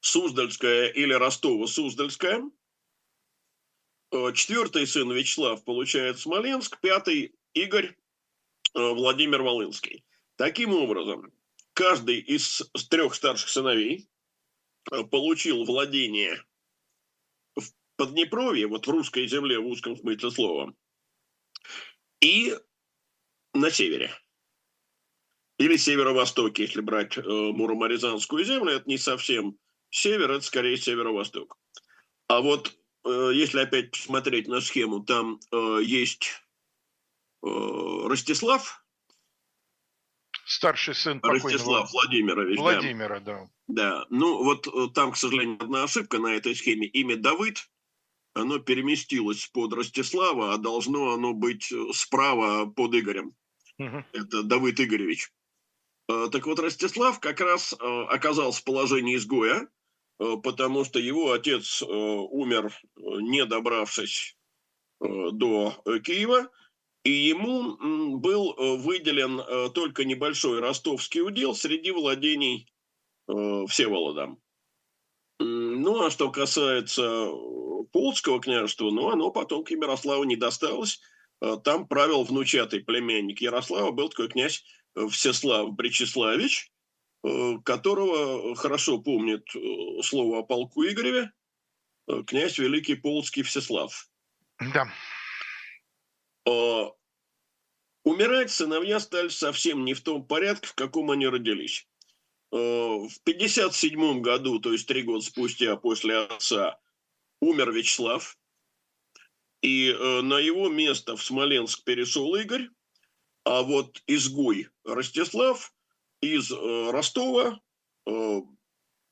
Speaker 2: Суздальская или Ростово-Суздальская. Четвертый сын Вячеслав получает Смоленск, пятый Игорь Владимир Волынский. Таким образом, каждый из трех старших сыновей э, получил владение в Поднепровье, вот в русской земле в узком смысле слова, и на севере. Или северо-востоке, если брать э, Муроморезанскую землю, это не совсем Север – это скорее северо-восток. А вот э, если опять посмотреть на схему, там э, есть э, Ростислав.
Speaker 1: Старший сын
Speaker 2: Ростислав Владимирович.
Speaker 1: Владимира, да.
Speaker 2: Да, ну вот э, там, к сожалению, одна ошибка на этой схеме. Имя Давыд, оно переместилось под Ростислава, а должно оно быть э, справа под Игорем. Угу. Это Давыд Игоревич. Э, так вот, Ростислав как раз оказался в положении изгоя, потому что его отец умер, не добравшись до Киева, и ему был выделен только небольшой ростовский удел среди владений Всеволодом. Ну, а что касается Полского княжества, ну, оно потом к Ярославу не досталось. Там правил внучатый племянник Ярослава, был такой князь Всеслав Бречеславич, Э, которого хорошо помнит э, слово о полку Игореве, э, князь Великий Полоцкий Всеслав.
Speaker 1: Да.
Speaker 2: Умирать сыновья стали совсем не в том порядке, в каком они родились. В 57 году, то есть три года спустя после отца, умер Вячеслав, и на его место в Смоленск перешел Игорь, а вот изгой Ростислав из э, Ростова э,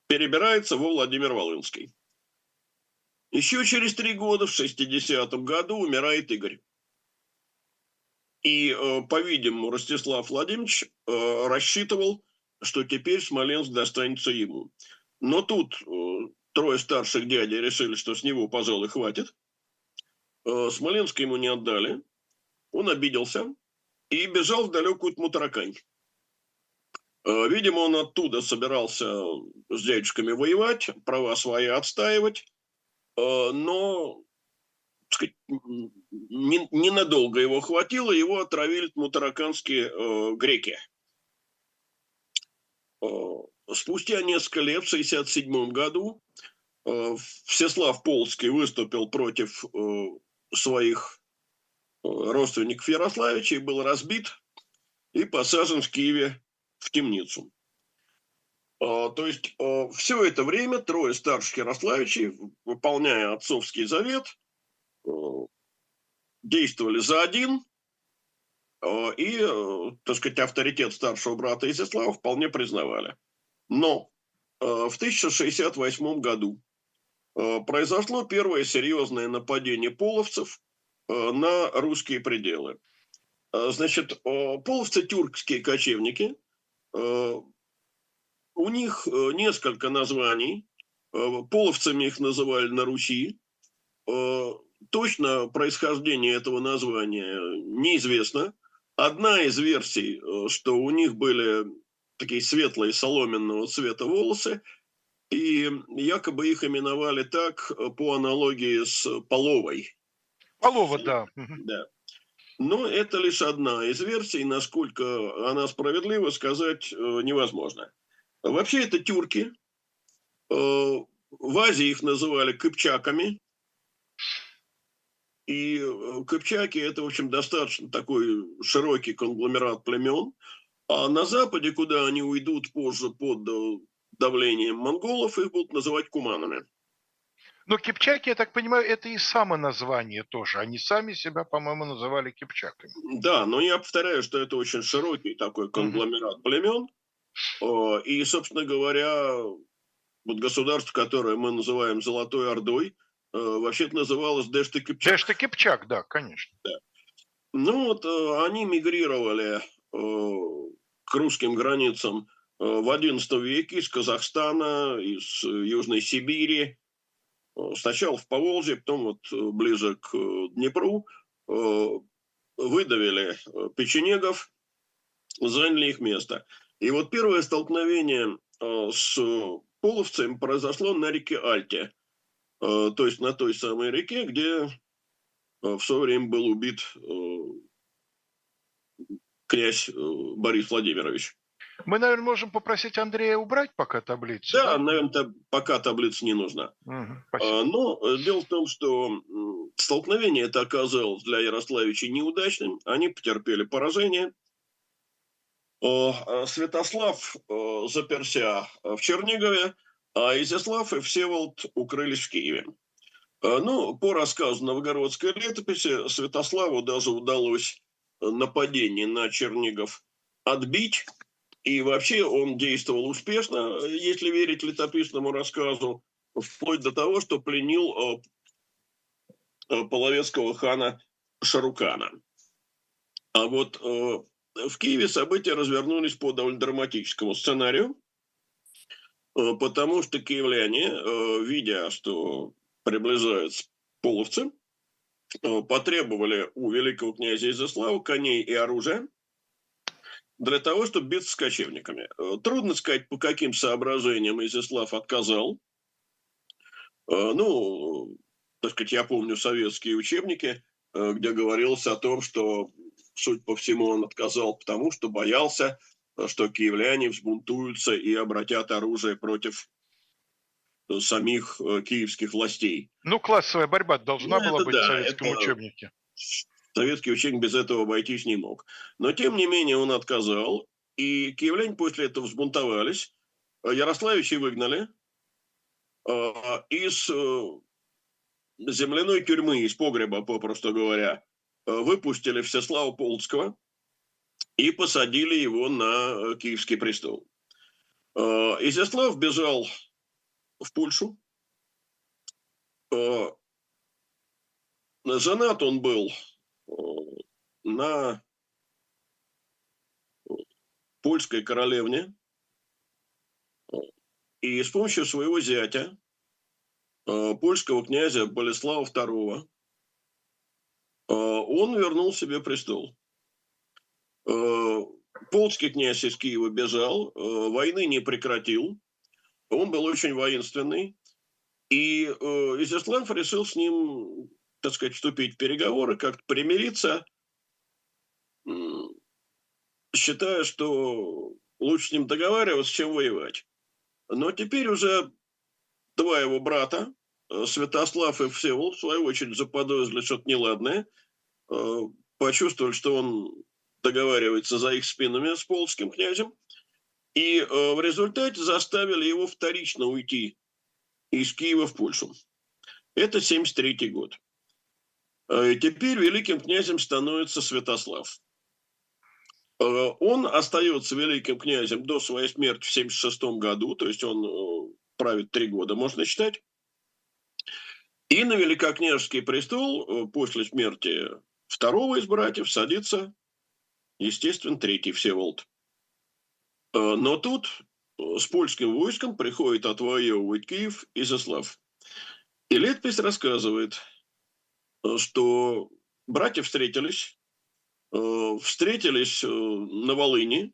Speaker 2: перебирается во Владимир-Волынский. Еще через три года, в 60-м году, умирает Игорь. И, э, по-видимому, Ростислав Владимирович э, рассчитывал, что теперь Смоленск достанется ему. Но тут э, трое старших дядей решили, что с него, пожалуй, хватит. Смоленск ему не отдали. Он обиделся и бежал в далекую Тмутаракань. Видимо, он оттуда собирался с дядюшками воевать, права свои отстаивать, но сказать, ненадолго его хватило, его отравили мутараканские греки. Спустя несколько лет, в 1967 году, Всеслав Полский выступил против своих родственников Ярославича и был разбит и посажен в Киеве в темницу. А, то есть а, все это время трое старших Ярославичей, выполняя отцовский завет, действовали за один, и, так сказать, авторитет старшего брата Изяслава вполне признавали. Но в 1068 году произошло первое серьезное нападение половцев на русские пределы. Значит, половцы тюркские кочевники, у них э, несколько названий. Э, половцами их называли на Руси. Э, точно происхождение этого названия неизвестно. Одна из версий, что у них были такие светлые соломенного цвета волосы, и якобы их именовали так по аналогии с половой.
Speaker 1: Полова, да.
Speaker 2: Да. Но это лишь одна из версий, насколько она справедлива, сказать невозможно. Вообще это тюрки. Э, в Азии их называли кыпчаками. И э, кыпчаки – это, в общем, достаточно такой широкий конгломерат племен. А на Западе, куда они уйдут позже под э, давлением монголов, их будут называть куманами.
Speaker 1: Но кипчаки, я так понимаю, это и само название тоже. Они сами себя, по-моему, называли кипчаками.
Speaker 2: Да, но я повторяю, что это очень широкий такой конгломерат племен. И, собственно говоря, вот государство, которое мы называем Золотой Ордой, э, вообще-то называлось Дэшты Кипчак.
Speaker 1: Дэшты Кипчак, да, конечно. Да.
Speaker 2: Ну вот э, они мигрировали э, к русским границам в XI веке из Казахстана, из Южной Сибири, сначала в Поволжье, потом вот ближе к Днепру, выдавили печенегов, заняли их место. И вот первое столкновение э, с половцем произошло на реке Альте, э, то есть на той самой реке, где э, в свое время был убит князь Борис Владимирович.
Speaker 1: Мы, наверное, можем попросить Андрея убрать пока таблицу.
Speaker 2: Да, да? наверное, пока таблица не нужна. Угу, Но дело в том, что столкновение это оказалось для Ярославича неудачным. Они потерпели поражение. Э, Святослав э, заперся в Чернигове, а Изяслав и Всеволод укрылись в Киеве. Э, ну, по рассказу новгородской летописи, Святославу даже удалось нападение на Чернигов отбить, и вообще он действовал успешно, если верить летописному рассказу, вплоть до того, что пленил половецкого хана Шарукана. А вот в Киеве события развернулись по довольно драматическому сценарию, потому что киевляне, э, видя, что приближаются половцы, э, потребовали у великого князя Изяслава коней и оружия для того, чтобы биться с кочевниками. Трудно сказать, по каким соображениям Изяслав отказал. Ну, так сказать, я помню советские учебники, где говорилось о том, что судя по всему, он отказал потому, что боялся, что киевляне взбунтуются и обратят оружие против э, самих э, киевских властей.
Speaker 1: Ну, классовая борьба должна ну, была быть да, в советском это... учебнике.
Speaker 2: Советский учебник без этого обойтись не мог. Но, тем не менее, он отказал, и киевляне после этого взбунтовались. Ярославичи выгнали из э, земляной тюрьмы, из погреба, попросту говоря, Э, выпустили Всеслава Полцкого и посадили его на э, Киевский престол. Э, Изяслав бежал в Польшу. Женат он был на польской королевне. И с помощью своего зятя, польского князя Болеслава II, он вернул себе престол. Э, Полский князь из Киева бежал, э, войны не прекратил. Он был очень воинственный. И э, Изяслав решил с ним, так сказать, вступить в переговоры, как-то примириться, считая, что лучше с ним договариваться, чем воевать. Но теперь уже два его брата, Святослав и Всеволод, в свою очередь, заподозрили что-то неладное, почувствовали, что он договаривается за их спинами с полским князем, и э, в результате заставили его вторично уйти из Киева в Польшу. Это 73 год. И теперь великим князем становится Святослав. Он остается великим князем до своей смерти в 76 году, то есть он правит три года, можно считать. И на великокняжеский престол после смерти второго из братьев садится естественно, третий Всеволод. Э, но тут э, с польским войском приходит отвоевывать Киев Изяслав. И летопись рассказывает, э, что братья встретились, встретились на Волыни,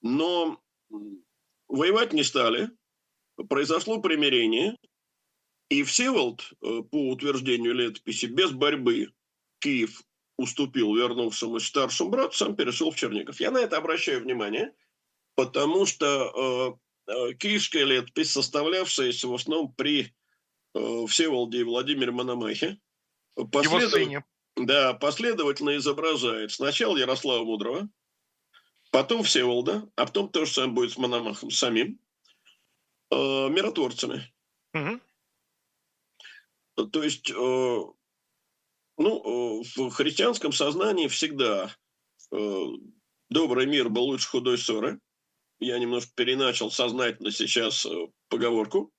Speaker 2: но воевать не стали, произошло примирение, и Всеволод, по утверждению летописи, без борьбы Киев уступил вернувшемуся старшему брату, сам перешел в Чернигов. Я на это обращаю внимание, потому что э, э, киевская летопись, составлявшаяся в основном при э, Всеволоде и Владимире Мономахе, послед... да, последовательно изображает сначала Ярослава Мудрого, потом Всеволода, а потом то же самое будет с Мономахом самим, э, миротворцами. Угу. То есть э, ну, э, в христианском сознании всегда э, добрый мир был лучше худой ссоры. Я немножко переначал сознательно сейчас э, поговорку,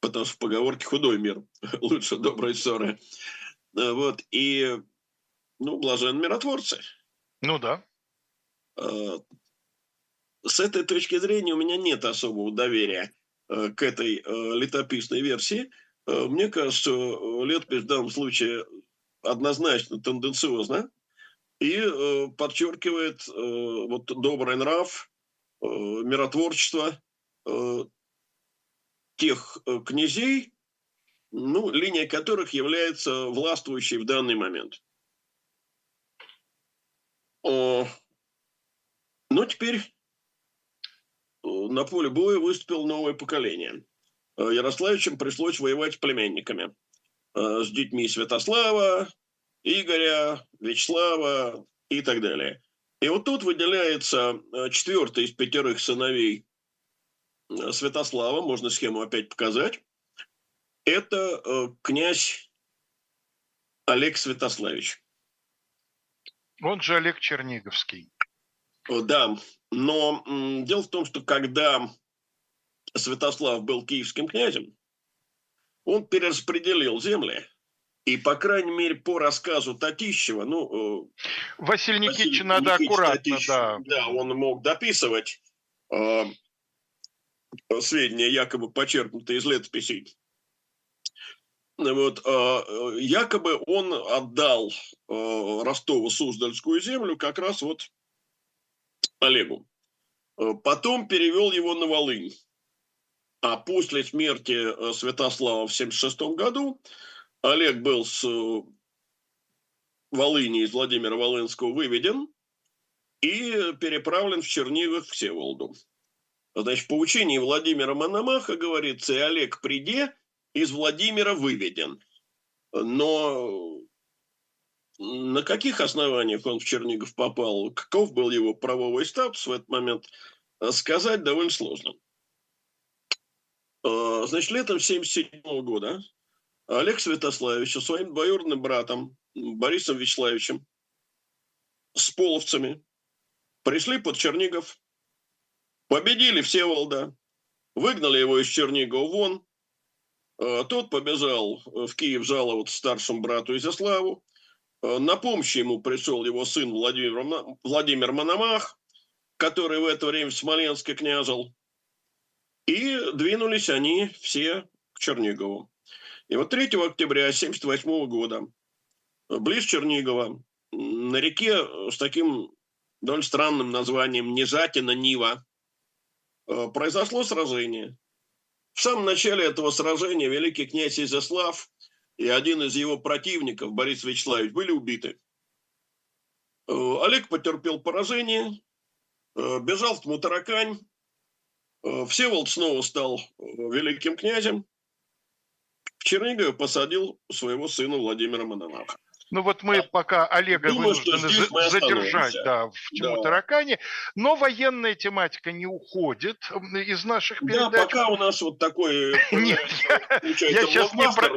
Speaker 2: потому что в поговорке худой мир лучше доброй ссоры. Вот, и, ну, блажен миротворцы.
Speaker 1: Ну да.
Speaker 2: С этой точки зрения у меня нет особого доверия к этой летописной версии – мне кажется, летопись в данном случае однозначно тенденциозна и э, подчеркивает э, вот добрый нрав, миротворчество тех князей, ну, линия которых является властвующей в данный момент. Но теперь на поле боя выступило новое поколение – Э, Ярославичам пришлось воевать с племянниками, э, с детьми Святослава, Игоря, Вячеслава и так далее. И вот тут выделяется э, четвертый из пятерых сыновей Святослава, можно схему опять показать. Это князь Олег Святославич.
Speaker 1: Он же Олег Черниговский.
Speaker 2: Да, но дело в том, что когда Святослав был киевским князем, он перераспределил земли. И, по крайней мере, по рассказу Татищева, ну...
Speaker 1: Э, Василий Никитич, надо Никитич аккуратно, Татищев, да.
Speaker 2: Да, он мог дописывать э, сведения, якобы почерпнутые из летописей. Вот, э, якобы он отдал э, Ростово-Суздальскую землю как раз вот Олегу. Э, потом перевел его на Волынь. А после смерти э, Святослава в 1976 году Олег был с э, Волыни из Владимира Волынского выведен и переправлен в Чернигов к Всеволоду. Значит, по учению Владимира Мономаха говорится, и Олег приде из Владимира выведен. Но на каких основаниях он в Чернигов попал, каков был его правовой статус в этот момент, сказать довольно сложно. А, значит, летом 1977 года Олег Святославович со своим двоюродным братом Борисом Вячеславичем с половцами пришли под Чернигов, победили Всеволода, выгнали его из Чернигова вон, а, тот побежал в Киев жаловаться старшему брату Изяславу. А, на помощь ему пришел его сын Владимир, Владимир Мономах, который в это время в Смоленске княжил. И двинулись они все к Чернигову. И вот 3 октября 1978 года, близ Чернигова, на реке с таким довольно странным названием Нежатина Нива, э, произошло сражение. В самом начале этого сражения великий князь Изяслав и один из его противников, Борис Вячеславович, были убиты. Э, Олег потерпел поражение, э, бежал в Тмутаракань, Всеволод снова стал великим князем, в Чернигове посадил своего сына Владимира Мононава.
Speaker 1: Ну вот мы пока Олега Думаю, вынуждены задержать да, в Тиму да. Таракане, но военная тематика не уходит из наших передач.
Speaker 2: Да, пока у нас вот такой... Нет,
Speaker 1: я сейчас не про...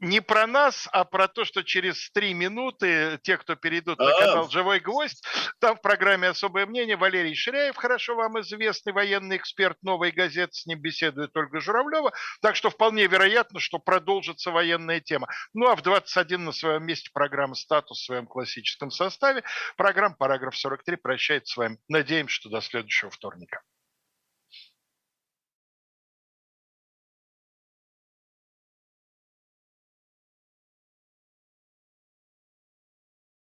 Speaker 1: Не про нас, а про то, что через три минуты те, кто перейдут на канал «Живой гвоздь», там в программе «Особое мнение» Валерий Ширяев, хорошо вам известный военный эксперт «Новой газеты», с ним беседует Ольга Журавлева, так что вполне вероятно, что продолжится военная тема. Ну а в 21 на своем месте программа «Статус» в своем классическом составе. Программа «Параграф 43» прощается с вами. Надеемся, что до следующего вторника.